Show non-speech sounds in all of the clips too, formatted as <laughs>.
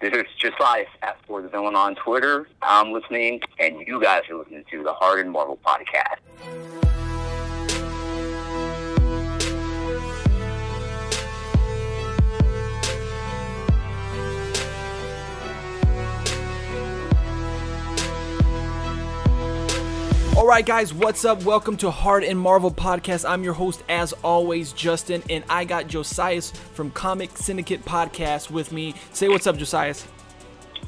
This is Josiah at For the Villain on Twitter. I'm listening, and you guys are listening to the Hard and Marvel podcast. All right, guys, what's up? Welcome to Hard and Marvel Podcast. I'm your host, as always, Justin, and I got Josias from Comic Syndicate Podcast with me. Say what's up, Josias.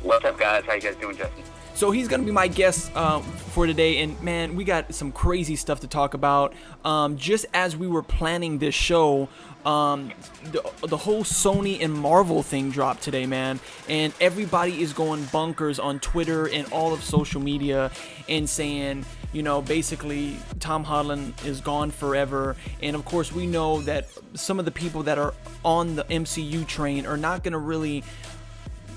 What's up, guys? How you guys doing, Justin? So he's gonna be my guest um, for today, and man, we got some crazy stuff to talk about. Um, just as we were planning this show, um, the, the whole Sony and Marvel thing dropped today, man, and everybody is going bunkers on Twitter and all of social media and saying, you know, basically Tom Holland is gone forever, and of course we know that some of the people that are on the MCU train are not gonna really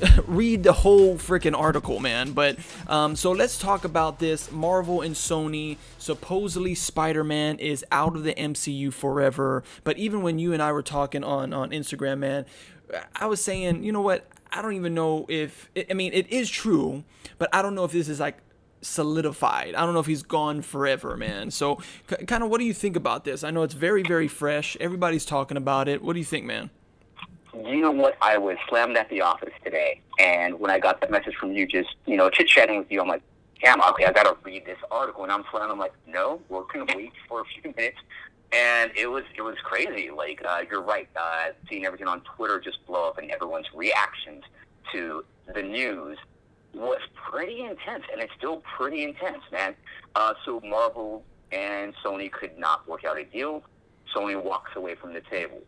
<laughs> read the whole freaking article, man. But um, so let's talk about this. Marvel and Sony supposedly Spider-Man is out of the MCU forever. But even when you and I were talking on on Instagram, man, I was saying, you know what? I don't even know if I mean it is true, but I don't know if this is like solidified. I don't know if he's gone forever, man. So, c- kind of, what do you think about this? I know it's very, very fresh. Everybody's talking about it. What do you think, man? You know what? I was slammed at the office today, and when I got that message from you, just you know, chit chatting with you, I'm like, damn, okay, I gotta read this article, and I'm slammed. I'm like, no, we're gonna wait for a few minutes, and it was it was crazy. Like uh, you're right, uh, seeing everything on Twitter just blow up, and everyone's reactions to the news was pretty intense, and it's still pretty intense, man. Uh, so Marvel and Sony could not work out a deal. Sony walks away from the table.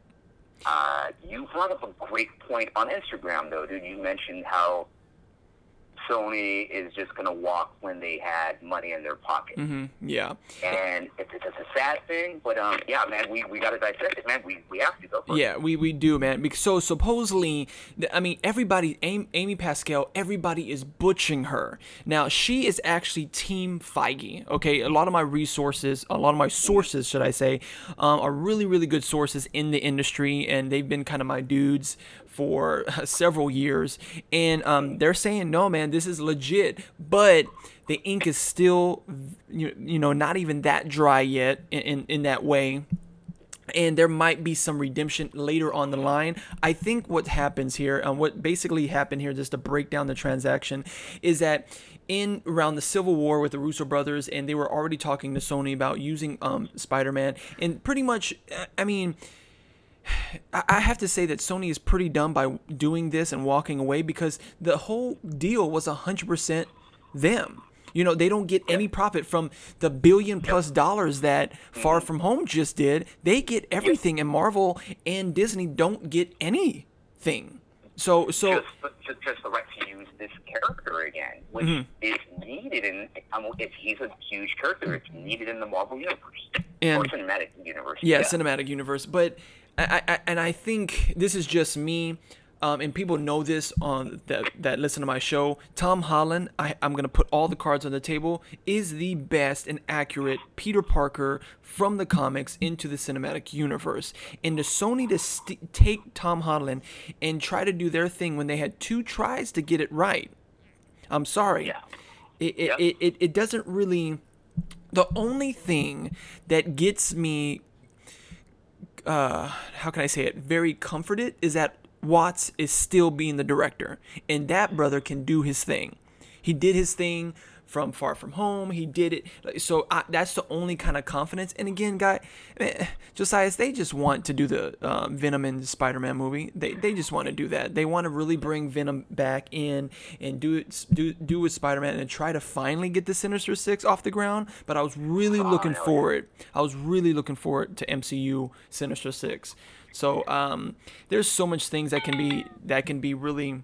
Uh, you brought up a great point on Instagram, though, dude. You mentioned how Sony is just going to walk when they had money in their pocket. Mm-hmm. Yeah. And it's, it's a sad thing, but um, yeah, man, we, we got to dissect it, man. We, we have to go. For yeah, we, we do, man. Because so supposedly, I mean, everybody, Amy, Amy Pascal, everybody is butching her. Now she is actually Team Feige. Okay, a lot of my resources, a lot of my sources, should I say, um, are really really good sources in the industry, and they've been kind of my dudes for <laughs> several years, and um, they're saying, no, man, this is legit, but the ink is still, you, you know, not even that dry yet in, in, in that way and there might be some redemption later on the line. I think what happens here, and um, what basically happened here, just to break down the transaction, is that in around the Civil War with the Russo brothers, and they were already talking to Sony about using um, Spider-Man, and pretty much, I mean. I have to say that Sony is pretty dumb by doing this and walking away because the whole deal was 100% them. You know, they don't get any profit from the billion plus dollars that Far From Home just did. They get everything, and Marvel and Disney don't get anything. So, so just, just, just the right to use this character again, which mm-hmm. is needed in. Um, if he's a huge character, it's needed in the Marvel universe and, or cinematic universe. Yeah, yeah, cinematic universe. But I, I, and I think this is just me um, and people know this on that that listen to my show. Tom Holland, I, I'm gonna put all the cards on the table, is the best and accurate Peter Parker from the comics into the cinematic universe. And to Sony to st- take Tom Holland and try to do their thing when they had two tries to get it right, I'm sorry. Yeah. It, it, it, it, it doesn't really. The only thing that gets me uh, how can I say it, very comforted is that Watts is still being the director, and that brother can do his thing. He did his thing from Far From Home. He did it. So I, that's the only kind of confidence. And again, guy, eh, Josias, they just want to do the um, Venom and Spider-Man movie. They, they just want to do that. They want to really bring Venom back in and do it do do with Spider-Man and try to finally get the Sinister Six off the ground. But I was really oh, looking forward. I was really looking forward to MCU Sinister Six. So um, there's so much things that can be that can be really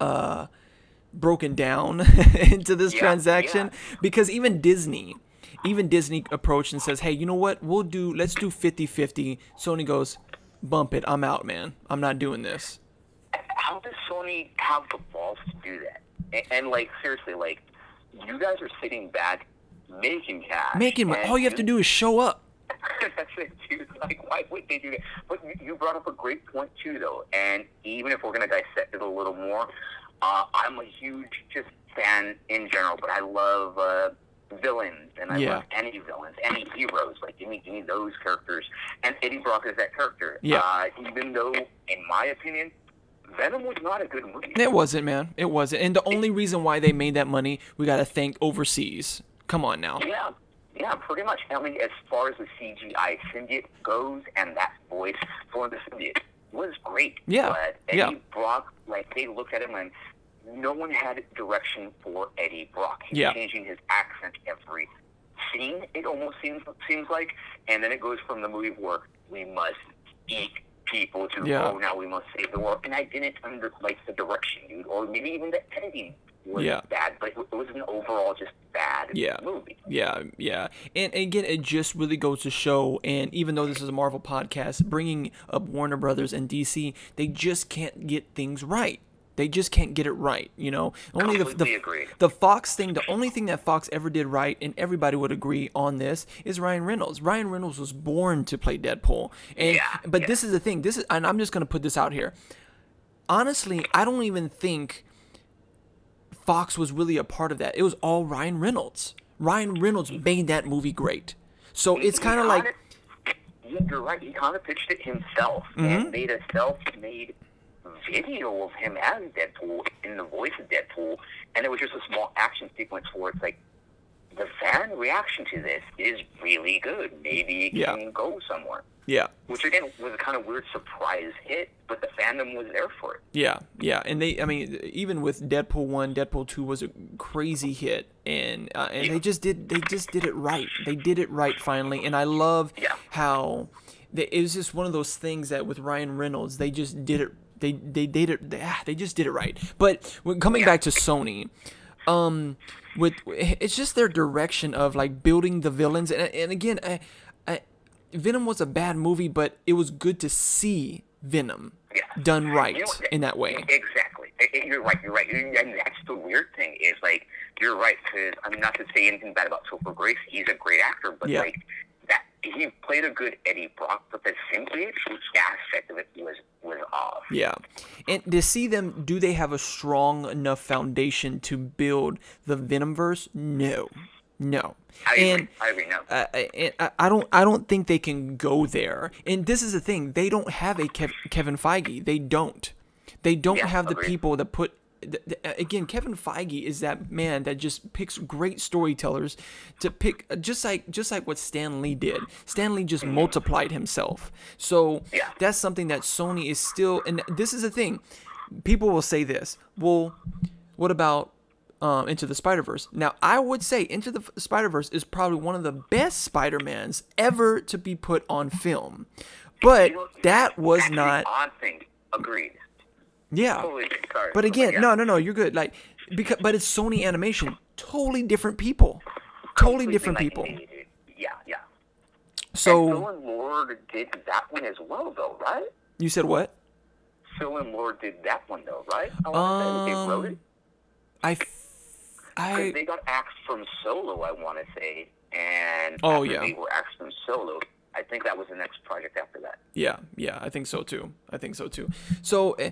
uh, broken down <laughs> into this yeah, transaction yeah. because even Disney even Disney approached and says, "Hey, you know what? We'll do let's do 50-50." Sony goes, "Bump it. I'm out, man. I'm not doing this." How does Sony have the balls to do that? And, and like seriously, like you guys are sitting back making cash. Making money. all you have to do is show up. <laughs> That's it, too. Like, why would they do that? But you brought up a great point too, though. And even if we're going to dissect it a little more. Uh, I'm a huge just fan in general, but I love uh, villains and I Yeah. love any villains, any heroes. Like give me, give me those characters. And Eddie Brock is that character. Yeah. Uh, even though, in my opinion, Venom was not a good movie. It wasn't, man. It wasn't. And the only reason why they made that money, we got to thank overseas. Come on now. Yeah, yeah, pretty much. I mean, as far as the CGI symbiote goes, and that voice for the symbiote was great. Yeah, But Eddie yeah. Brock, like, they looked at him and no one had direction for Eddie Brock. He's Yeah. changing his accent every scene, it almost seems seems like. And then it goes from the movie where we must eat people to, Yeah. oh, now we must save the world. And I didn't under, like the direction, dude, or maybe even the editing was Yeah. bad, but it was an overall just bad Yeah. movie. Yeah, yeah. And, and again, it just really goes to show, and even though this is a Marvel podcast, bringing up Warner Brothers and DC, they just can't get things right. They just can't get it right, you know. Only the, Completely the agreed. the Fox thing, the only thing that Fox ever did right, and everybody would agree on this, is Ryan Reynolds. Ryan Reynolds was born to play Deadpool, and Yeah, but yeah. this is the thing. This is, and I'm just gonna put this out here. Honestly, I don't even think Fox was really a part of that. It was all Ryan Reynolds. Ryan Reynolds made that movie great. So it's kind of like, you're right. He kind of pitched it himself Mm-hmm. and made a self-made video of him as Deadpool in the voice of Deadpool, and it was just a small action sequence where it's like the fan reaction to this is really good. Maybe it Yeah. can go somewhere. Yeah, Which again was a kind of weird surprise hit, but the fandom was there for it. yeah, yeah. And they, I mean, even with Deadpool one, Deadpool two was a crazy hit, and uh, and they just did, they just did it right. They did it right finally, and I love Yeah. how they, it was just one of those things that with Ryan Reynolds, they just did it. They they did it. They, ah, they just did it right. But when coming back to Sony, um with it's just their direction of like building the villains and, and again I, venom was a bad movie but it was good to see venom Yeah. done right You know in that way Exactly. You're right. You're right. And that's the weird thing is like you're right because I'm not to say anything bad about Topher Grace. He's a great actor, but Yeah. like that he played a good Eddie Brock, but the symbiote aspect of it was was off. yeah and to see them do they have a strong enough foundation to build the venomverse no no I and agree. I agree. No. uh, I, I- don't I don't think they can go there. And this is the thing: they don't have a Kev, Kevin Feige. They don't. They don't Yeah, have the people that put. th- th- Again, Kevin Feige is that man that just picks great storytellers to pick, just like just like what Stan Lee did. Stan Lee just multiplied himself. So Mm-hmm. Yeah. that's something that Sony is still. And this is the thing: people will say this. Well, what about um, Into the Spider Verse. Now, I would say Into the Spider Verse is probably one of the best Spider Mans ever to be put on film, but that was not. thing. Agreed. Yeah, Totally. Sorry. but again, no, no, no, you're good. Like because, but it's Sony Animation, totally different people, totally different like people. Yeah, yeah. And So Phil and Lord did that one as well, though, right? you said what? Phil and Lord did that one, though, right? I want to say that they wrote it. Um, I, I, they got axed from Solo, I want to say, and Oh, yeah. they were axed from Solo, I think that was the next project after that. Yeah, yeah, I think so too. I think so too. So, eh,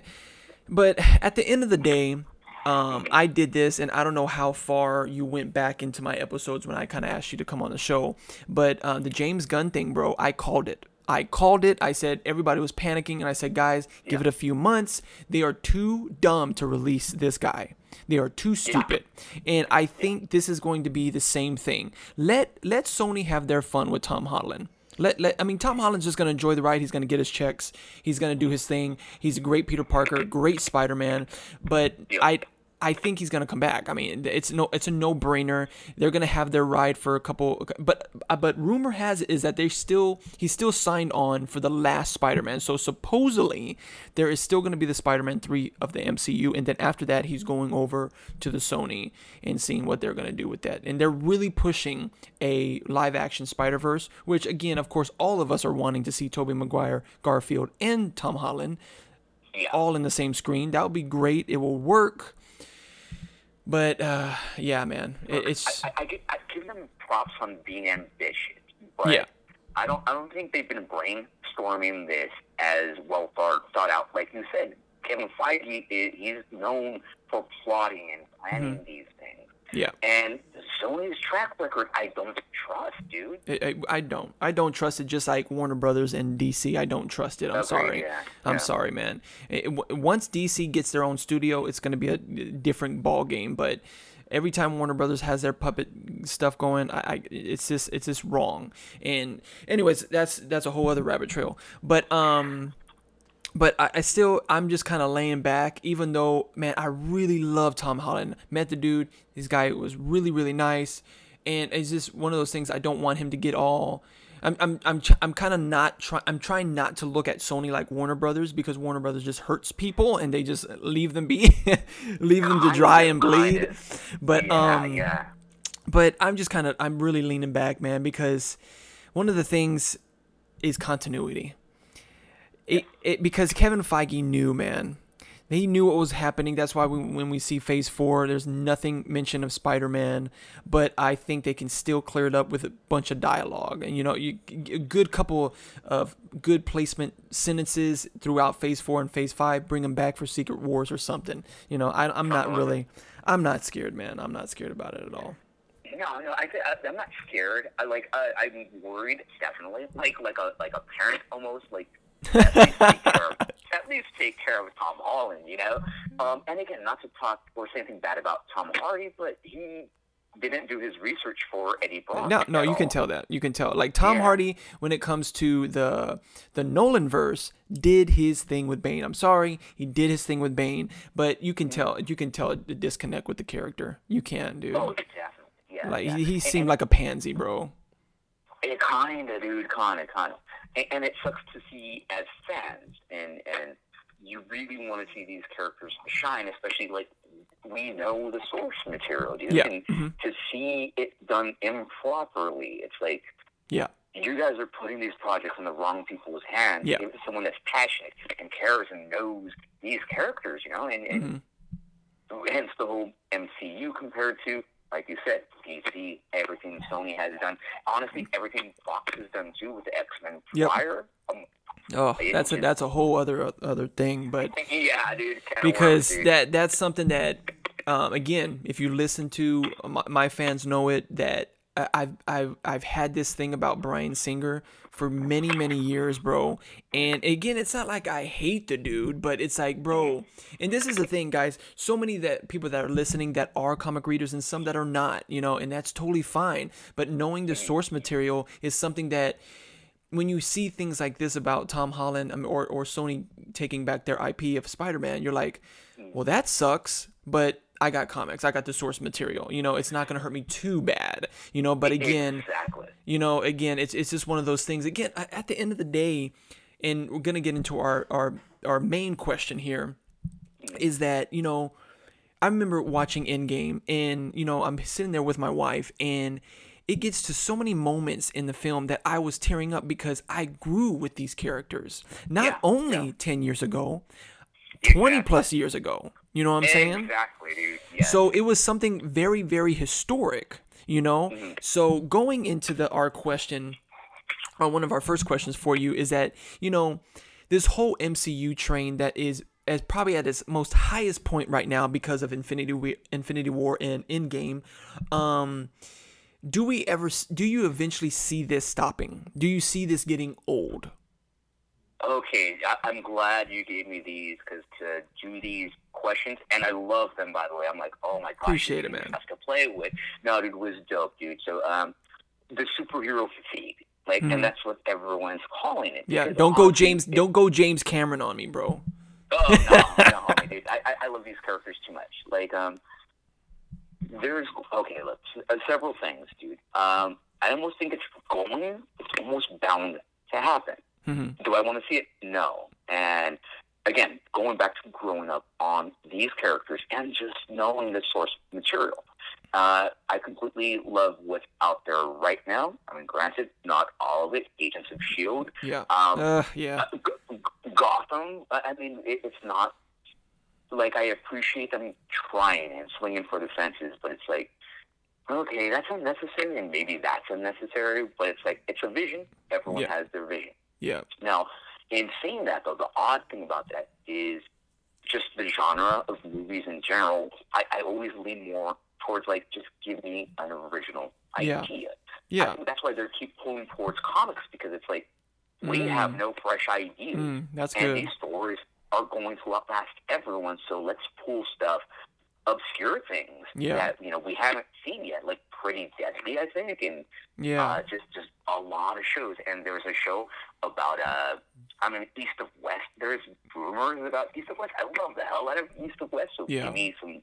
but at the end of the day, um, I did this, and I don't know how far you went back into my episodes when I kind of asked you to come on the show, but uh, the James Gunn thing, bro, I called it. I called it. I said everybody was panicking, and I said, guys, give it a few months. They are too dumb to release this guy. They are too stupid, and I think this is going to be the same thing. Let let Sony have their fun with Tom Holland. Let, let I mean Tom Holland's just gonna enjoy the ride. He's gonna get his checks. He's gonna do his thing. He's a great Peter Parker, great Spider Man. But I I think he's gonna come back. I mean it's no it's a no brainer. They're gonna have their ride for a couple. But uh, but rumor has it is that they still he's still signed on for the last Spider Man. So supposedly there is still gonna be the Spider Man three of the MCU, and then after that he's going over to the Sony and seeing what they're gonna do with that. And they're really pushing a live action Spider Verse, which again, of course, all of us are wanting to see Tobey Maguire, Garfield, and Tom Holland all in the same screen. That would be great. It will work. But uh, yeah, man, it, it's I, I, give, I give them props on being ambitious, but Yeah. I don't I don't think they've been brainstorming this as well thought, thought out. Like you said, Kevin Feige is he's known for plotting and planning Mm-hmm. these things. Yeah. And Sony's track record, I don't trust, dude. I, I, I don't. I don't trust it. Just like Warner Brothers and DC, I don't trust it. I'm Agreed, sorry. yeah, I'm yeah. sorry, man. It- once DC gets their own studio, it's going to be a different ball game. But every time Warner Brothers has their puppet stuff going, I, I it's just it's just wrong. And anyways, that's that's a whole other rabbit trail. But um but I, I still I'm just kind of laying back, even though man, I really love Tom Holland. Met the dude. This guy was really really nice, and it's just one of those things. I don't want him to get all. I'm I'm I'm I'm kind of not trying. I'm trying not to look at Sony like Warner Brothers because Warner Brothers just hurts people and they just leave them be, <laughs> leave them to dry and bleed. But Yeah, um, yeah. but I'm just kind of I'm really leaning back, man, because one of the things is continuity. It, it because Kevin Feige knew, man. He knew what was happening. That's why we, when we see Phase Four, there's nothing mention of Spider-Man. But I think they can still clear it up with a bunch of dialogue, and you know, you, a good couple of good placement sentences throughout Phase Four and Phase Five. Bring them back for Secret Wars or something. You know, I, I'm not really, I'm not scared, man. I'm not scared about it at all. No, no, I, I, I'm not scared. I like, I, I'm worried, definitely. Like, like a, like a parent almost. Like, at least take care of, at least take care of Tom Holland, you know. Um, and again, not to talk or say anything bad about Tom Hardy, but he didn't do his research for Eddie Brock. No, no, you can tell that. You can tell. Like Tom Yeah. Hardy, when it comes to the the Nolan verse, did his thing with Bane. I'm sorry, he did his thing with Bane, but you can tell. You can tell the disconnect with the character. You can, dude. Oh, definitely. Yeah. Like yeah. he, he seemed and like a pansy, bro. It kinda, dude, kinda, kinda. And, and it sucks to see as fans, and and you really want to see these characters shine, especially like we know the source material, dude. Yeah, And mhm. to see it done improperly, it's like Yeah, you guys are putting these projects in the wrong people's hands. Yeah. Give it to someone that's passionate and cares and knows these characters, you know, and, and Mm-hmm. hence the whole MCU compared to, like you said, DC, everything Sony has done. Honestly, everything Fox has done too with the X Men Yep. prior. Um, Oh, that's a that's a whole other other thing, but <laughs> yeah, dude. because dude. that that's something that um, again if you listen to my, my fans know it that I've, I've I've had this thing about Bryan Singer for many many years bro. And again it's not like I hate the dude but it's like bro and this is the thing guys. So many that people that are listening that are comic readers and some that are not you know and that's totally fine. But knowing the source material is something that when you see things like this about Tom Holland um, or or Sony taking back their IP of Spider-Man, you're like, well, that sucks, but I got comics, I got the source material. You know, it's not gonna hurt me too bad. You know, but again, exactly. you know, again, it's it's just one of those things. Again, at the end of the day, and we're gonna get into our our our main question here, is that you know, I remember watching Endgame, and you know, I'm sitting there with my wife, and it gets to so many moments in the film that I was tearing up because I grew with these characters. Not Yeah, only ten years ago, twenty plus years ago. You know what I'm saying? Exactly, dude. Yeah. So it was something very, very historic, you know? Mm-hmm. So going into the our question, or one of our first questions for you is that, you know, this whole MCU train that is as probably at its most highest point right now because of Infinity War, Infinity War and Endgame. Um, do we ever? Do you eventually see this stopping? Do you see this getting old? Okay, I, I'm glad you gave me these because to do these questions, and I love them by the way. I'm like, oh my gosh, Appreciate it, man. Stuff to play with. No, dude, was dope, dude. So, um, the superhero fatigue, like, Mhm. and that's what everyone's calling it. Yeah, don't go James. it- Don't go James Cameron on me, bro. Oh no, no, homie, dude. I, I, I love these characters too much. Like, um, there's okay. Look, uh, several things, dude. Um, I almost think it's going. It's almost bound to happen. hmm Do I want to see it? No. And again, going back to growing up on these characters and just knowing the source material, uh, I completely love what's out there right now. I mean, granted, not all of it. Agents of Shield, Yeah. um, Uh, yeah. uh, G- Gotham. I I mean, it, it's not like I appreciate them trying and swinging for the fences, but it's like, okay, that's unnecessary, and maybe that's unnecessary. But it's like it's a vision. Everyone Yeah. has their vision. Yeah. Now, in saying that, though, the odd thing about that is just the genre of movies in general, I, I always lean more towards like just give me an original Yeah. idea. Yeah. that's why they keep pulling towards comics because it's like we have no fresh ideas, Mm, that's and good. these stories are going to outlast everyone. So let's pull stuff, obscure things Yeah. that you know we haven't seen yet, like Pretty Deadly, I think, and Yeah. uh, just just a lot of shows. And there's a show about uh, I mean East of West. There's rumors about East of West. I love the hell out of East of West. So Yeah. give me some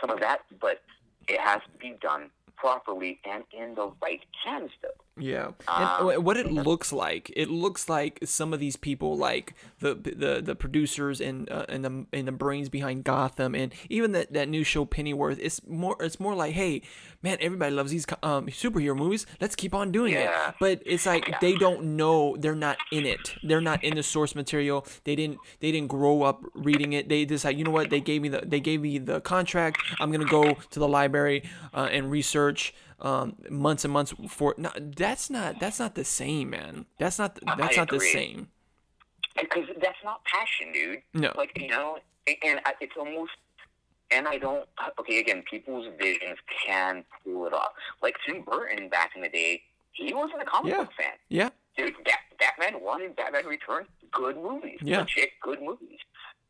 some of that, but it has to be done properly and in the right hands, though. Yeah, Um, and what it looks like, it looks like some of these people, like the the the producers and uh, and the and the brains behind Gotham, and even that, that new show Pennyworth. It's more it's more like, hey, man, everybody loves these um, superhero movies. Let's keep on doing Yeah. it. But it's like Yeah. they don't know. They're not in it. They're not in the source material. They didn't they didn't grow up reading it. They decide, you know what? They gave me the they gave me the contract. I'm gonna go to the library uh, and research um, months and months for. No, that's not that's not the same, man. That's not that's I not the same. because that's not passion, dude. No. Like you know, and- it's almost. And I don't. Okay, again, people's visions can pull it off. Like Tim Burton back in the day, he wasn't a comic Yeah. book fan. Yeah, Dude, Bat- Batman One and Batman Returns, good movies, Yeah. legit good movies.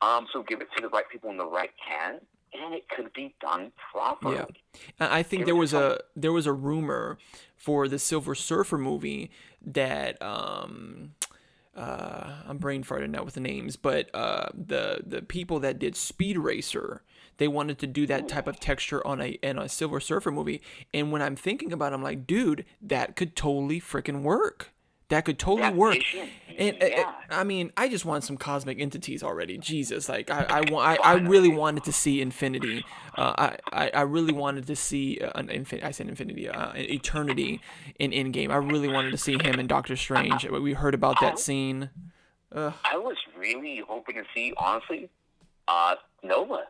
Um, so give it to the right people in the right hands, and it could be done properly. Yeah. I think there was a there was a rumor for the Silver Surfer movie that um uh I'm brain farting now with the names, but uh the the people that did Speed Racer they wanted to do that type of texture on a in a Silver Surfer movie, and when I'm thinking about, it, I'm like, dude, that could totally freaking work. That could totally That work. And uh, yeah. I mean, I just want some cosmic entities already. Jesus, like I, I want, I, I really wanted to see infinity. Uh, I, I, I really wanted to see uh, an infin- I said infinity, uh, eternity in Endgame. I really wanted to see him and Doctor Strange. We heard about that scene. I was really hoping to see, honestly, uh, Nova.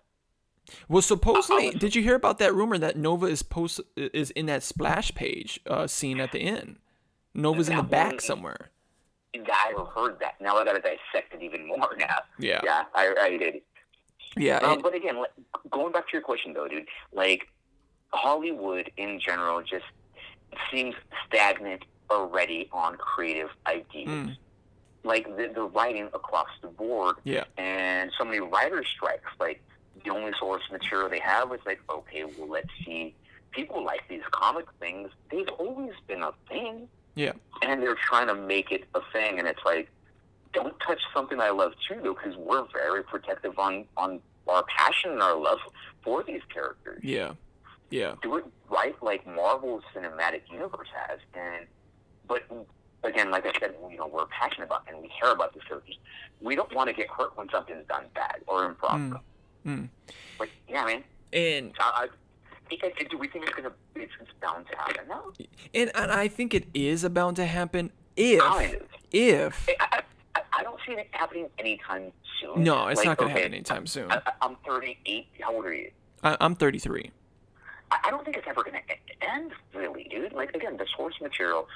Well, supposedly, did you hear about that rumor that Nova is post is in that splash page uh, scene at the end? Nova's in the back one- somewhere. I heard that. Now I gotta dissect it even more <laughs> now. Yeah. Yeah, I, I did. Yeah, Um, and- but again, like, going back to your question though, dude, like Hollywood in general just seems stagnant already on creative ideas. Mm. Like the, the writing across the board, yeah, and so many writer strikes. Like the only source material they have is like, okay, well, let's see. People like these comic things. They've always been a thing yeah, and they're trying to make it a thing, and it's like, don't touch something I love too, though, because we're very protective on on our passion and our love for these characters. yeah, yeah, Do it right, like Marvel's cinematic universe has, and but again, like I said, you know, we're passionate about and we care about these characters. We don't want to get hurt when something's done bad or improper. Mm. But yeah, man, and I, I, because do we think it's gonna it's, it's bound to happen? No, and and I think it is about to happen if Kind of. if I, I, I don't see it happening anytime soon. no, it's Like, not gonna okay, happen anytime soon. I, I'm 38. How old are you? I, I'm 33. I, I don't think it's ever going to end, really, dude. Like, again, the source material,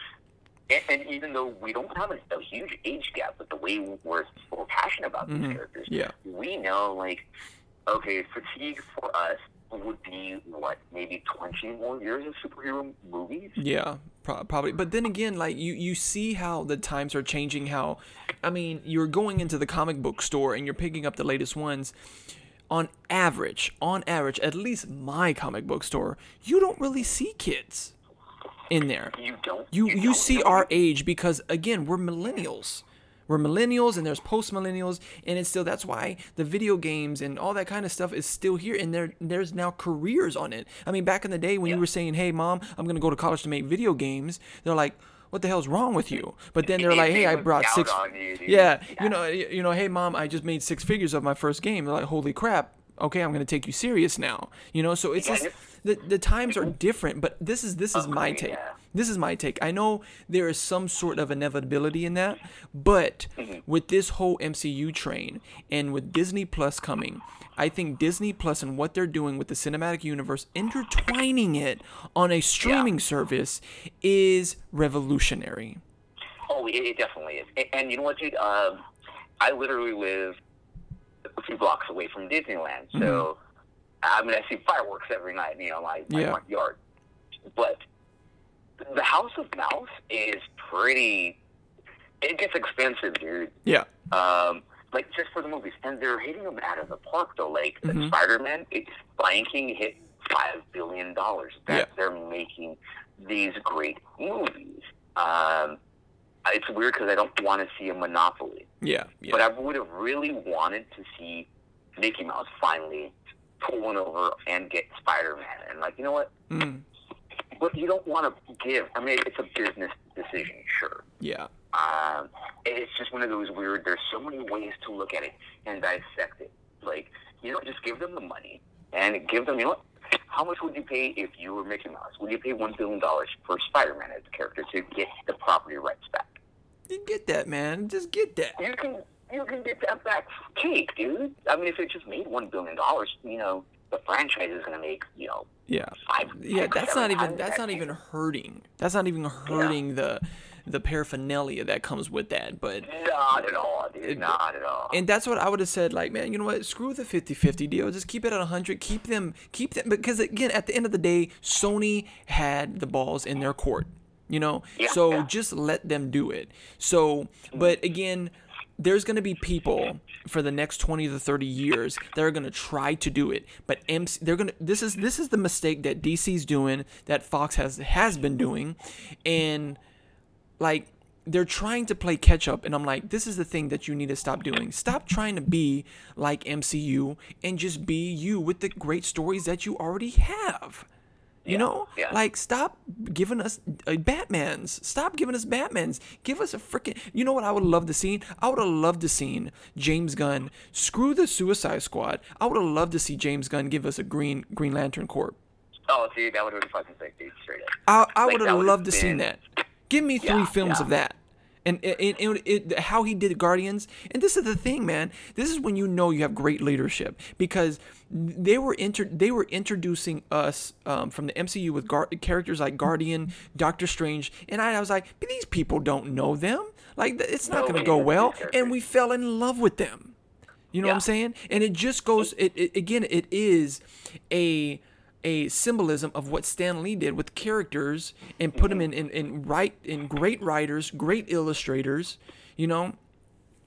and, and even though we don't have a, a huge age gap, but the way we're, we're passionate about these characters, Mm-hmm. Yeah. we know, like, okay, fatigue for us would be, what, maybe 20 more years of superhero movies? Yeah, pro- probably. But then again, like you, you see how the times are changing. How, I mean, you're going into the comic book store and you're picking up the latest ones. On average, on average, at least my comic book store, you don't really see kids in there. You don't. You you don't see know. our age because again, we're millennials. We're millennials and there's post millennials and it's still that's why the video games and all that kind of stuff is still here and there there's now careers on it. I mean back in the day when you were saying, "Hey mom, I'm going to go to college to make video games." They're like, "What the hell's wrong with you?" But then they're <laughs> like, "Hey, I brought six on you. Yeah, Yeah. you know you know, "Hey mom, I just made six figures of my first game." They're like, "Holy crap. Okay, I'm going to take you serious now." You know, so it's Yeah, just the, the times are different, but this is this is my take. yeah. This is my take. I know there is some sort of inevitability in that, but with this whole MCU train and with Disney Plus coming, I think Disney Plus and what they're doing with the cinematic universe, intertwining it on a streaming service, is revolutionary. Oh, it, it definitely is. And, and you know what, dude? Um, I literally live a few blocks away from Disneyland, so Mhm. I mean I see fireworks every night, you know, my, my Yeah. front yard. But the House of Mouse is pretty. It gets expensive, dude. Yeah. Um, like just for the movies, and they're hitting them out of the park though. Like Mhm. Spider-Man, it's banking hit five billion dollars that Yeah. they're making these great movies. Um, it's weird because I don't want to see a monopoly, Yeah. Yeah. but I would have really wanted to see Mickey Mouse finally pull one over and get Spider-Man, and like you know what? Mm, But you don't want to give. I mean, it's a business decision, sure. yeah. Um, it's just one of those weird. There's so many ways to look at it and dissect it. Like you know, just give them the money and give them. You know what? How much would you pay if you were Mickey Mouse? Would you pay one billion dollars for Spider-Man as a character to get the property rights back? You get that, man. Just get that. You can you can get that back cake, dude. I mean, if it just made one billion dollars, you know, the franchise is going to make you know Yeah. five. Yeah, six, that's not even that's that not cake. even hurting. That's not even hurting the the paraphernalia that comes with that. But Not at all, dude. It- not at all. and that's what I would have said like, man, you know what? Screw the 50-50 deal. Just keep it at 100. Keep them keep them because again, at the end of the day, Sony had the balls in their court. You know? Yeah, so yeah. just let them do it. So, but again, there's going to be people for the next 20 to 30 years that are going to try to do it but MC, they're going to this is this is the mistake that DC's doing that Fox has has been doing and like they're trying to play catch up and I'm like this is the thing that you need to stop doing stop trying to be like MCU and just be you with the great stories that you already have you know yeah. like stop giving us uh, batmans stop giving us batmans give us a freaking you know what i would love to see i would have loved to seen james gunn screw the suicide squad i would have loved to see james gunn give us a green green lantern corps oh, dude, that would have been fucking sick, dude. Straight up. I, I Like, would have loved to been- that. Give me three Yeah, films of that. And, and, and it, how he did Guardians. And this is the thing, man. This is when you know you have great leadership because they were inter- they were introducing us um, from the MCU with gar- characters like Guardian, Doctor Strange, and I, I was like, but these people don't know them. Like it's not going to go well. And we fell in love with them. You know what I'm saying? And it just goes. It, it again. It is a a symbolism of what Stan Lee did with characters and put them in in, in right in great writers, great illustrators. You know.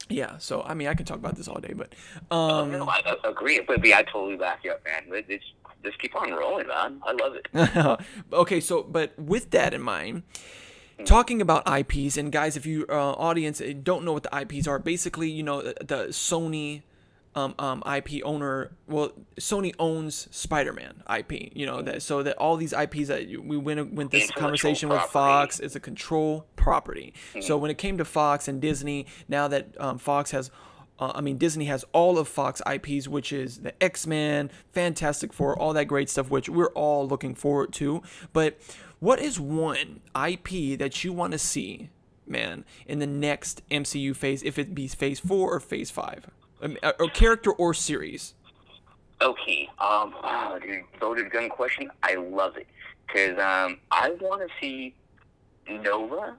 Yeah. So I mean, I can talk about this all day, but um, No, I, I agree. But I totally back you up, man. Let's just keep on rolling, man. I love it. <laughs> okay, so but with that in mind, talking about IPs and guys, if you uh, audience uh, don't know what the IPs are, basically, you know, the, the Sony um, um, IP owner, well, Sony owns Spider-Man IP, you know that, so that all these IPs that you- we went went this conversation with. Fox is a control property. So when it came to Fox and Disney, now that um, Fox has uh, I mean, Disney has all of Fox IPs, which is the X Men, Fantastic Four, all that great stuff, which we're all looking forward to. But what is one IP that you want to see, man, in the next MCU phase, if it be phase four or phase five? Um, a, a character or series? Okay. Um, wow, dude, loaded gun question. I love it because um, I want to see Nova.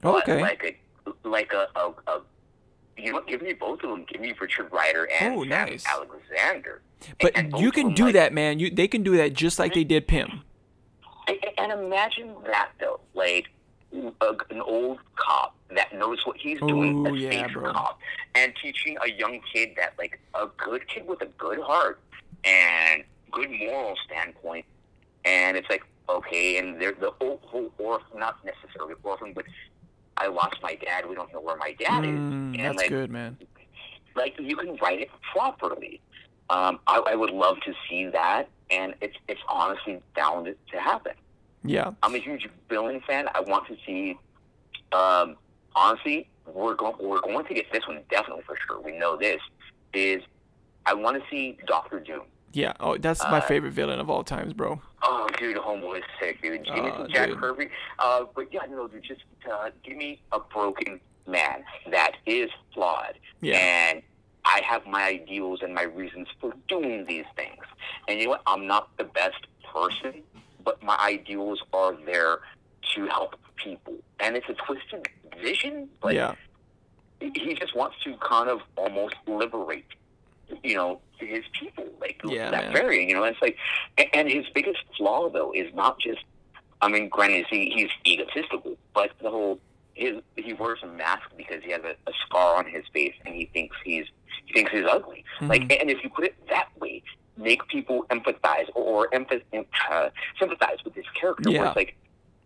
but Okay. Like a like a, a, a you know, give me both of them. Give me Richard Rider and Oh, nice. Alexander. But And both you can do like- that, man. You they can do that just like they did Pym. And, and imagine that though, like a, an old cop that knows what he's doing, Ooh, a yeah, safe bro. cop, and teaching a young kid that, like, a good kid with a good heart and good moral standpoint, and it's like, okay, and they're the whole, whole orphan, not necessarily orphan, but I lost my dad. We don't know where my dad Mm, is, and that's like, good, man. like you can write it properly. Um, I, I would love to see that, and it's it's honestly bound to happen. Yeah. I'm a huge villain fan. I want to see. Um, honestly, we're going. We're going to get this one definitely for sure. We know this is. I want to see Doctor Doom. Yeah. Oh, that's my Uh, favorite villain of all times, bro. Oh, dude, Homo is sick, dude. Give me Oh, some Jack dude. Kirby. Uh, but yeah, no, dude, just uh, give me a broken man that is flawed, Yeah. and I have my ideals and my reasons for doing these things. And you know what? I'm not the best person, but my ideals are there to help people. And it's a twisted vision, Like, yeah. he just wants to kind of almost liberate you know, his people, like Yeah, that variant, you know. It's like, and, and his biggest flaw though is not just, I mean, granted, he, he's egotistical, but the whole his he wears a mask because he has a, a scar on his face and he thinks he's he thinks he's ugly. Mm-hmm. Like, and if you put it that way, make people empathize or, emph- uh, sympathize with this character. Where Yeah. it's like.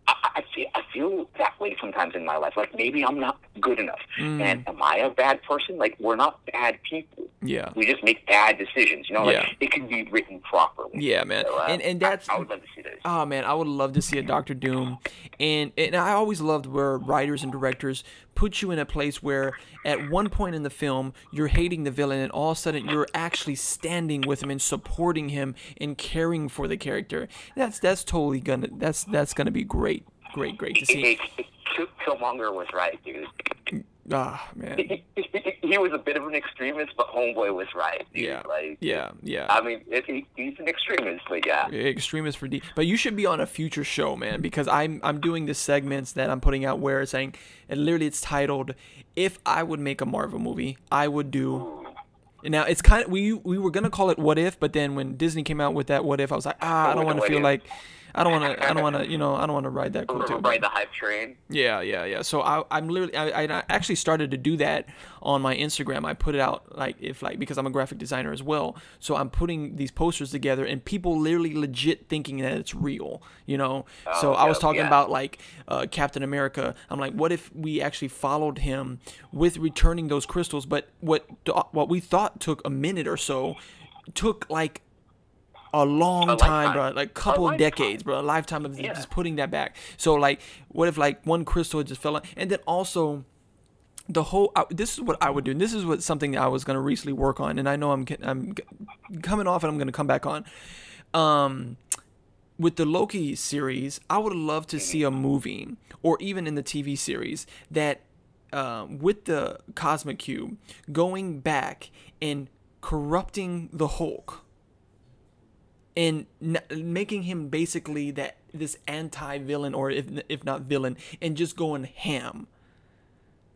I, I feel I feel that way sometimes in my life. Like maybe I'm not good enough, Mm. and am I a bad person? Like we're not bad people. Yeah. We just make bad decisions. You know, like Yeah. it can be written properly. Yeah, man. So, uh, And and I- that's I, would love to see this. Oh man, I would love to see a Doctor Doom, and and I always loved where writers and directors put you in a place where at one point in the film you're hating the villain, and all of a sudden you're actually standing with him and supporting him and caring for the character. That's that's totally gonna that's that's gonna be great, great, great to see. Killmonger was right, dude. Ah man, He, he- he was a bit of an extremist, but Homeboy was right, dude. yeah, Like, yeah, yeah. I mean, it, he, he's an extremist, but yeah. extremist for D. But you should be on a future show, man, because I'm I'm doing the segments that I'm putting out where it's saying, and literally it's titled, "If I would make a Marvel movie, I would do." Now it's kind of we we were gonna call it "What If," but then when Disney came out with that "What If," I was like, ah, I don't want to If? feel like, I don't want to, I don't want to, you know, I don't want to ride that cool too. Ride the hype train. Yeah, yeah, yeah. So I, I'm literally, I, I actually started to do that on my Instagram. I put it out like if like because I'm a graphic designer as well. So I'm putting these posters together, and people literally legit thinking that it's real. You know. Oh, so I was talking yeah. about like uh, Captain America. I'm like, what if we actually followed him with returning those crystals? But what what we thought took a minute or so took like a long A time, bro. Like couple of lifetime. decades, bro. A lifetime of Yeah. just putting that back. So like, what if like one crystal just fell out, and then also the whole. Uh, this is what I would do. And this is what something I was gonna recently work on, and I know I'm I'm coming off, and I'm gonna come back on. Um, with the Loki series, I would love to see a movie, or even in the TV series, that um, with the Cosmic Cube going back and corrupting the Hulk and n- making him basically that this anti-villain or if if not villain and just going ham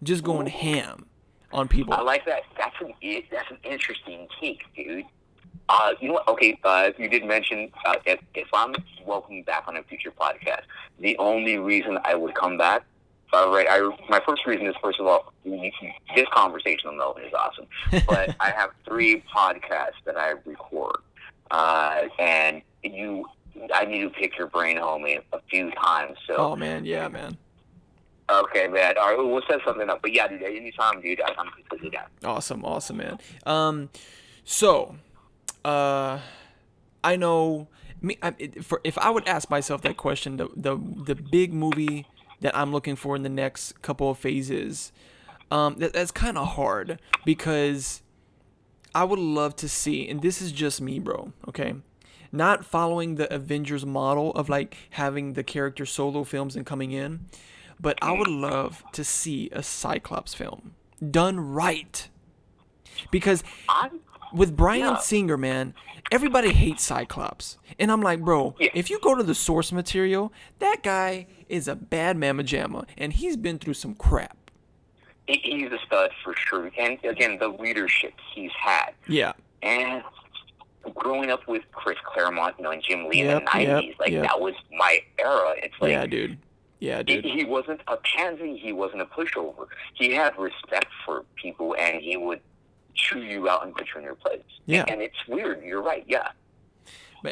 just going ham on people I like that. That's an that's an interesting take, dude. Uh, you know what? Okay, uh, you did mention uh, if if I'm welcome back on a future podcast, the only reason I would come back, uh, right? I my first reason is first of all, this conversation alone is awesome, <laughs> but I have three podcasts that I record, uh, and you. I need to pick your brain, homie, a few times. So oh man yeah man okay, man. All right, we'll set something up. But yeah, dude, anytime, dude, I'm completely down. Awesome, awesome, man. Um, so, uh, I know me. I, for if I would ask myself that question, the the the big movie that I'm looking for in the next couple of phases, um, that, that's kind of hard because I would love to see, and this is just me, bro. Okay. Not following the Avengers model of like having the character solo films and coming in, but I would love to see a Cyclops film done right. Because with Bryan. Singer, man, everybody hates Cyclops. And I'm like, bro, if you go to the source material, that guy is a bad mamma jamma, and he's been through some crap. He- he's a stud for sure. And again, the leadership he's had. Yeah. And growing up with Chris Claremont, you know, and Jim Lee in Yep, the yep, nineties, like yep. that was my era. It's like yeah, dude. Yeah, he, dude. he wasn't a pansy, he wasn't a pushover. He had respect for people and he would chew you out and put you in your place. Yeah. And it's weird, you're right, yeah.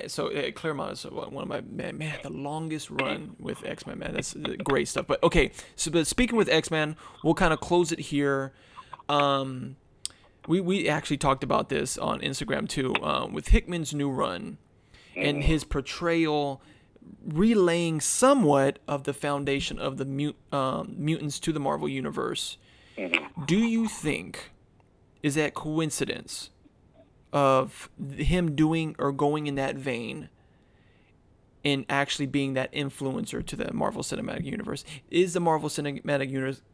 So uh, Claremont is one one of my man, man, the longest run with X Men, man. That's uh, great stuff. But okay, so but speaking with X Men, we'll kind of close it here. Um, we we actually talked about this on Instagram too, um, with Hickman's new run and his portrayal relaying somewhat of the foundation of the mut- um, mutants to the Marvel universe. Do you think is that coincidence of him doing or going in that vein and actually being that influencer to the Marvel Cinematic Universe? Is the Marvel Cinematic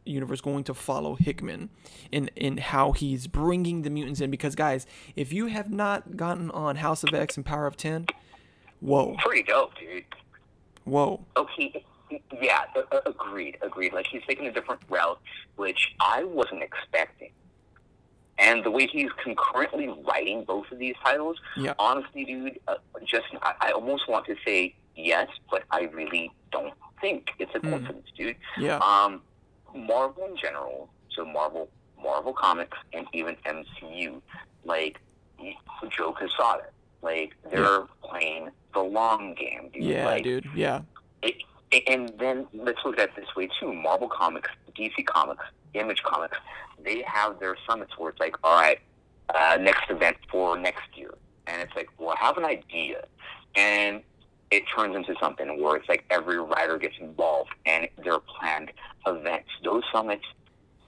Universe, going to follow Hickman in, in how he's bringing the mutants in? Because, guys, if you have not gotten on House of X and Power of 10, whoa, Pretty dope, dude. whoa. Oh, okay, yeah, a- a- agreed, agreed. Like he's taking a different route, which I wasn't expecting. And the way he's concurrently writing both of these titles, Yeah. honestly, dude, uh, just I, I almost want to say yes, but I really don't think it's a Hmm. coincidence, dude. Yeah. Um, Marvel in general, so Marvel, Marvel Comics, and even MCU, like Joe Quesada, like they're playing the long game, dude. Yeah, like, dude. Yeah. it, and then let's look at it this way too. Marvel Comics, DC Comics, Image Comics, they have their summits where it's like, all right, uh, next event for next year, and it's like, well, I have an idea, and it turns into something where it's like every writer gets involved, and they're planned events. Those summits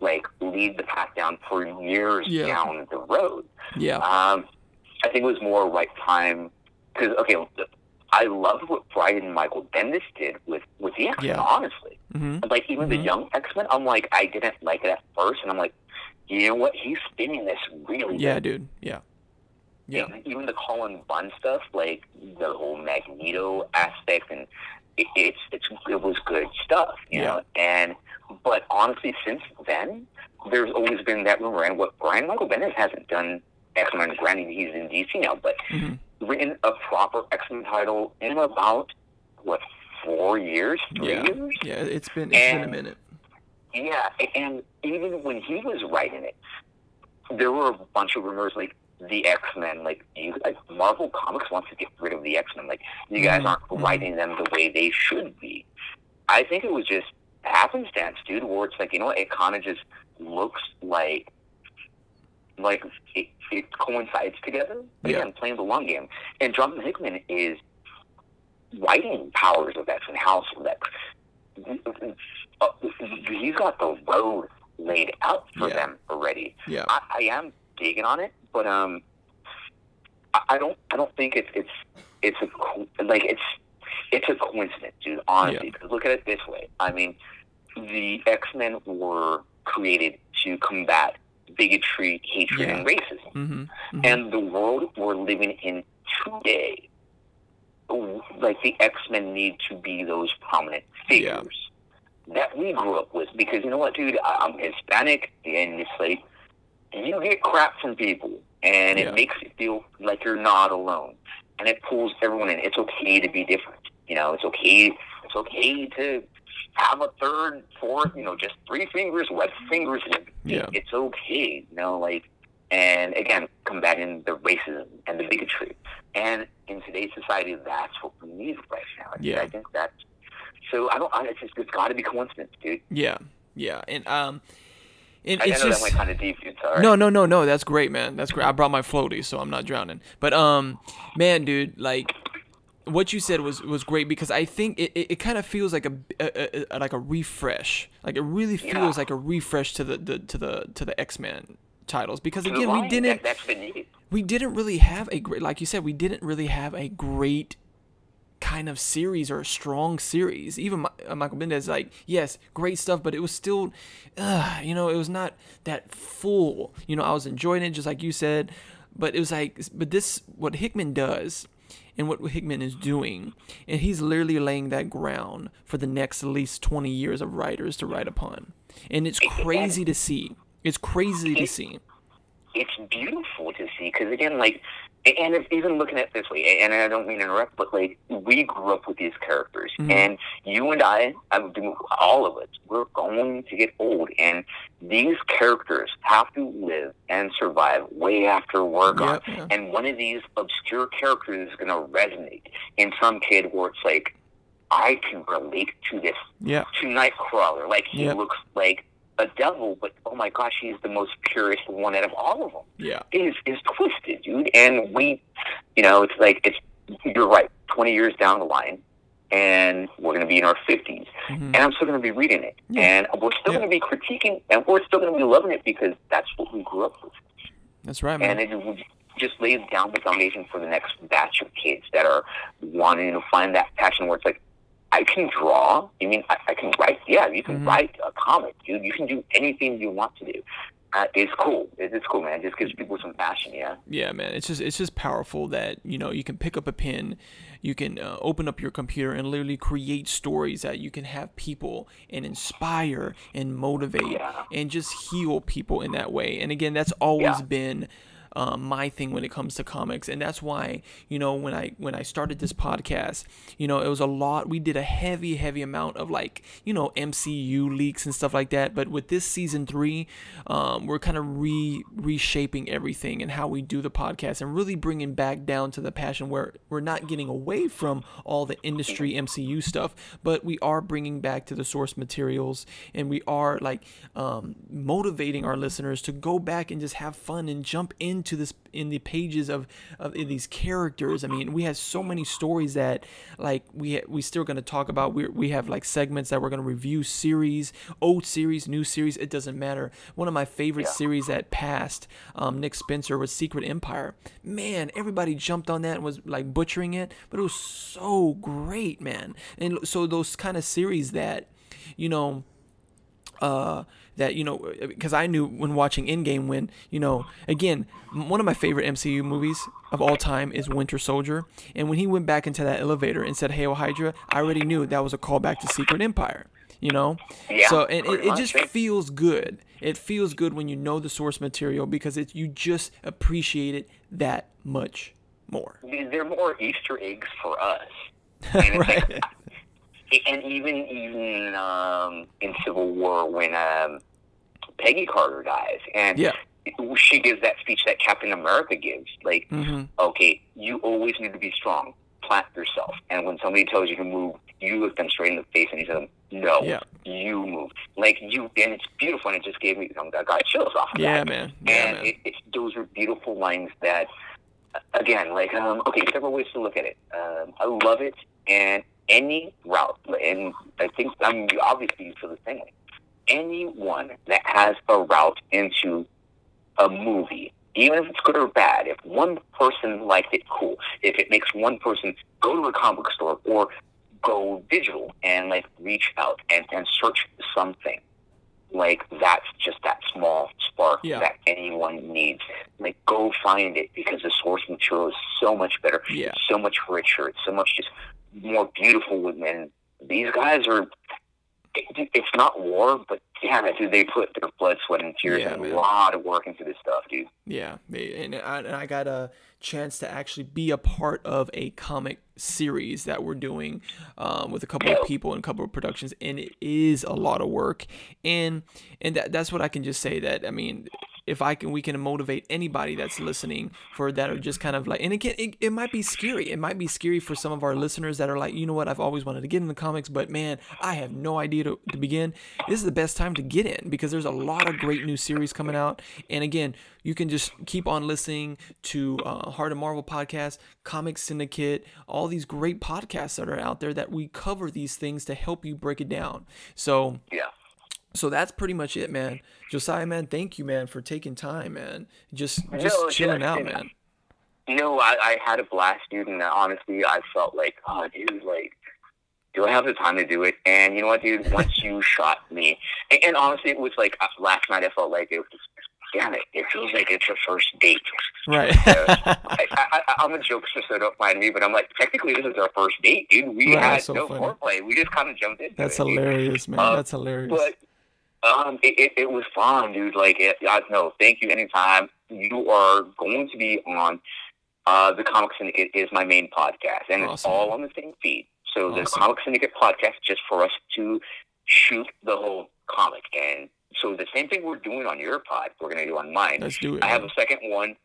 like lead the path down for years Yeah. down the road. Yeah. Um, I think it was more right time because okay, I loved what Brian Michael Bendis did with with the X Men. Yeah. Honestly, Mm-hmm. like even the Mhm. young X Men, I'm like I didn't like it at first, and I'm like, you know what? He's spinning this really Yeah, good. dude. Yeah. Yeah. And even the Cullen Bunn stuff, like the whole Magneto aspect, and it, it's it's it was good stuff, you Yeah. know. And but honestly, since then, there's always been that rumor, and what Brian Michael Bendis hasn't done X Men. Granted, he's in DC now, but hmm written a proper X Men title in about what four years, three Yeah. years. Yeah. It's been it's been a minute. Yeah, and even when he was writing it, there were a bunch of rumors like the X Men, like you, like Marvel Comics wants to get rid of the X Men. Like you guys Mhm, aren't mhm. writing them the way they should be. I think it was just happenstance, dude. Where it's like you know what, it kind of just looks like like it, it coincides together. But Yeah. Again, playing the long game, and Jonathan Hickman is writing Powers of X and House of X. Uh, he's got the road laid out for Yeah. them already. Yeah. I, I am digging on it, but um, I, I don't. I don't think it's it's it's a co- like it's it's a coincidence, dude. Honestly, Yeah. because look at it this way. I mean, the X Men were created to combat bigotry, hatred, Yeah. and racism Mm-hmm. hmm and the world we're living in today, like the X Men need to be those prominent figures that we grew up with. Because you know what, dude, I'm Hispanic, and it's like you get crap from people, and Yeah. it makes you feel like you're not alone, and it pulls everyone in. It's okay to be different. You know, it's okay. It's okay to have a third, fourth, you know, just three fingers, wet fingers. Yeah. It's okay, you know, like and again, combating the racism and the bigotry. And in today's society, that's what we need right now. And Yeah. I think that's so. I don't. I, it's just it's got to be coincidence, dude. Yeah. Yeah. And um, and I, I it's just kind of deep, dude. Sorry. No, no, no, no. That's great, man. That's great. I brought my floaty, so I'm not drowning. But um, man, dude, like what you said was was great because I think it, it, it kind of feels like a, a, a like a refresh. Like it really feels Yeah. like a refresh to the, the to the to the X Men titles because To again we didn't That, we didn't really have a great like you said we didn't really have a great kind of series or a strong series even uh, michael bendis like yes great stuff but it was still uh, you know it was not that full you know i was enjoying it just like you said but it was like but this what hickman does and what hickman is doing. And he's literally laying that ground for the next at least 20 years of writers to write upon. And it's crazy to see. It's crazy to see. it's beautiful to see because again, like, and if, even looking at this way, and I don't mean to interrupt, but like, we grew up with these characters, Mhm. and you and I, I do all of us, we're going to get old, and these characters have to live and survive way after we're gone. Yep, yeah. And one of these obscure characters is going to resonate in some kid where it's like, I can relate to this yeah to Nightcrawler. Like he Yep. looks like a devil, but oh my gosh, he's the most purest one out of all of them. yeah Is is twisted, dude. And we, you know, it's like it's. You're right. Twenty years down the line, and we're going to be in our 50s, Mhm. and I'm still going to be reading it, Yeah. and we're still Yeah. going to be critiquing, and we're still going to be loving it because that's what we grew up with, that's right man and it just lays down the foundation for the next batch of kids that are wanting to find that passion where it's like. I can draw. You mean I, I can write? Yeah, you can Mhm. write a comic, dude. You can do anything you want to do. uh, it's cool. It's, it's cool, man. It just gives people some passion, yeah. Yeah, man. It's just it's just powerful that you know you can pick up a pen, you can uh, open up your computer and literally create stories that you can have people and inspire and motivate Yeah. and just heal people in that way. And again, that's always Yeah. been um, my thing when it comes to comics, and that's why you know when I when I started this podcast, you know it was a lot. We did a heavy, heavy amount of like you know MCU leaks and stuff like that. But with this season three, um, we're kind of re reshaping everything and how we do the podcast, and really bringing back down to the passion where we're not getting away from all the industry MCU stuff, but we are bringing back to the source materials, and we are like um, motivating our listeners to go back and just have fun and jump into this in the pages of, of these characters. I mean, we have so many stories that like we we still going to talk about. We we have like segments that we're going to review series, old series, new series. It doesn't matter. One of my favorite Yeah. series that passed um, Nick Spencer was Secret Empire. Man, everybody jumped on that and was like butchering it, but it was so great, man. And so those kind of series that you know uh, that you know because I knew when watching Endgame when you know again one of my favorite MCU movies of all time is Winter Soldier. And when he went back into that elevator and said Hail Hydra I already knew that was a callback to Secret Empire you know? Yeah, so and it, it just feels good. It feels good when you know the source material because it you just appreciate it that much more. They're more Easter eggs for us. <laughs> Like- right and even even um, in Civil War when um, Peggy Carter dies, and Yeah. she gives that speech that Captain America gives, like, hmm okay, you always need to be strong, plant yourself, and when somebody tells you to move, you look them straight in the face and you tell them, no, Yeah. you move, like you, and it's beautiful, and it just gave me, I got chills off of yeah that. man yeah and man it, it's those are beautiful lines that again like um okay several ways to look at it. Um i love it and any route and i think i'm obviously you feel the same way anyone that has a route into a movie even if it's good or bad if one person liked it cool. If it makes one person go to a comic store or go digital and like reach out and, and search something like that's just that small spark Yeah. that anyone needs. Like go find it because the source material is so much better, Yeah. so much richer, it's so much just more beautiful. And these guys are. It- It's not war, but damn it, dude! They put their blood, sweat, and tears Yeah, and man. a lot of work into this stuff, dude. Yeah, and I, and I got a chance to actually be a part of a comic series that we're doing um, with a couple of people and a couple of productions, and it is a lot of work. And and that, that's what I can just say. That I mean, if I can, we can motivate anybody that's listening for that are just kind of like, and it can, it, it might be scary. It might be scary for some of our listeners that are like, you know what, I've always wanted to get in the comics, but man, I have no idea to, to begin. This is the best time to get in because there's a lot of great new series coming out. And again, you can just keep on listening to uh, Heart of Marvel podcast, Comic Syndicate, all these great podcasts that are out there that we cover these things to help you break it down. So, Yeah. So that's pretty much it, man. Josias, man, thank you, man, for taking time, man. Just just No, chilling yeah, out, man. No, I, I had a blast, dude, and honestly, I felt like, oh, dude, like, do I have the time to do it? And you know what, dude? Once <laughs> you shot me, and, and honestly, it was like uh, last night. I felt like it was, damn it, it feels like it's a first date. Right. <laughs> I, I'm a jokester, so don't mind me, but I'm like, technically, this is our first date, dude. We Right, had so no funny. foreplay. We just kind of jumped into That's it. dude. hilarious, man. Uh, That's hilarious. But um, it, it, it was fun, dude. Like, it, I no, thank you anytime. You are going to be on uh, the Comic Syndicate is my main podcast, and it's all on the same feed. So the Awesome. Comic Syndicate podcast just for us to shoot the whole comic, and so the same thing we're doing on your pod, we're going to do on mine. Let's do it. I have a second one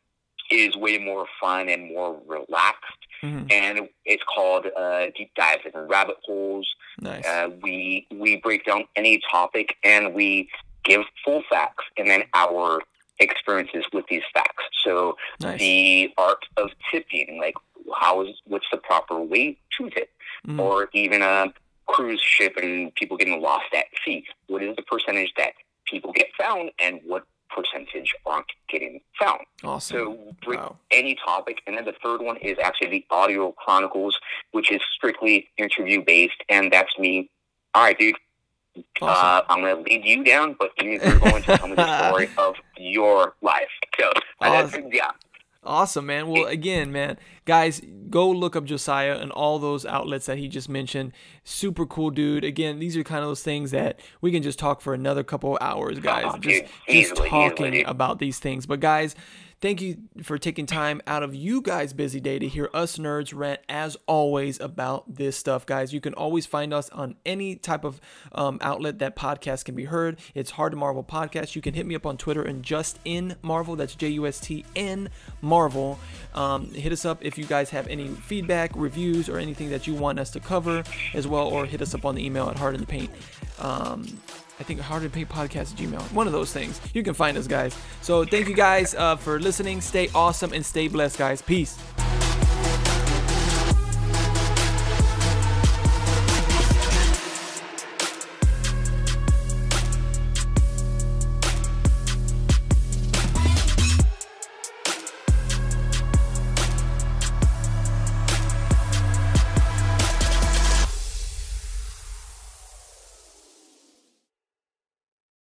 is way more fun and more relaxed, Mhm. and it's called uh, Deep Dives and Rabbit Holes. Nice. Uh, we we break down any topic and we give full facts and then our experiences with these facts. So nice. the art of tipping, like how is what's the proper way to tip, Mhm. or even a cruise ship and people getting lost at sea. What is the percentage that people get found and what percentage aren't getting found? awesome. So wow. any topic. And then the third one is actually the audio chronicles, which is strictly interview based. And that's me. All right, dude. Awesome. Uh, I'm going to lead you down, but you're going to tell me the <laughs> story of your life. So, awesome. yeah. Awesome, man. Well, again, man, guys, go look up Josias and all those outlets that he just mentioned. Super cool dude. Again, these are kind of those things that we can just talk for another couple of hours, guys. Oh, just, just talking easily, about these things. But, guys, Thank you for taking time out of you guys' busy day to hear us nerds rant as always about this stuff, guys. You can always find us on any type of um, outlet that podcast can be heard. It's Hard to Marvel Podcast. You can hit me up on Twitter and just in Marvel. That's J U S T N Marvel. Um, hit us up if you guys have any feedback, reviews, or anything that you want us to cover as well, or hit us up on the email at Hard in the Paint. Um, I think Hard to Paint Podcast Gmail. One of those things. You can find us, guys. So thank you guys uh, for listening. Stay awesome and stay blessed, guys. Peace.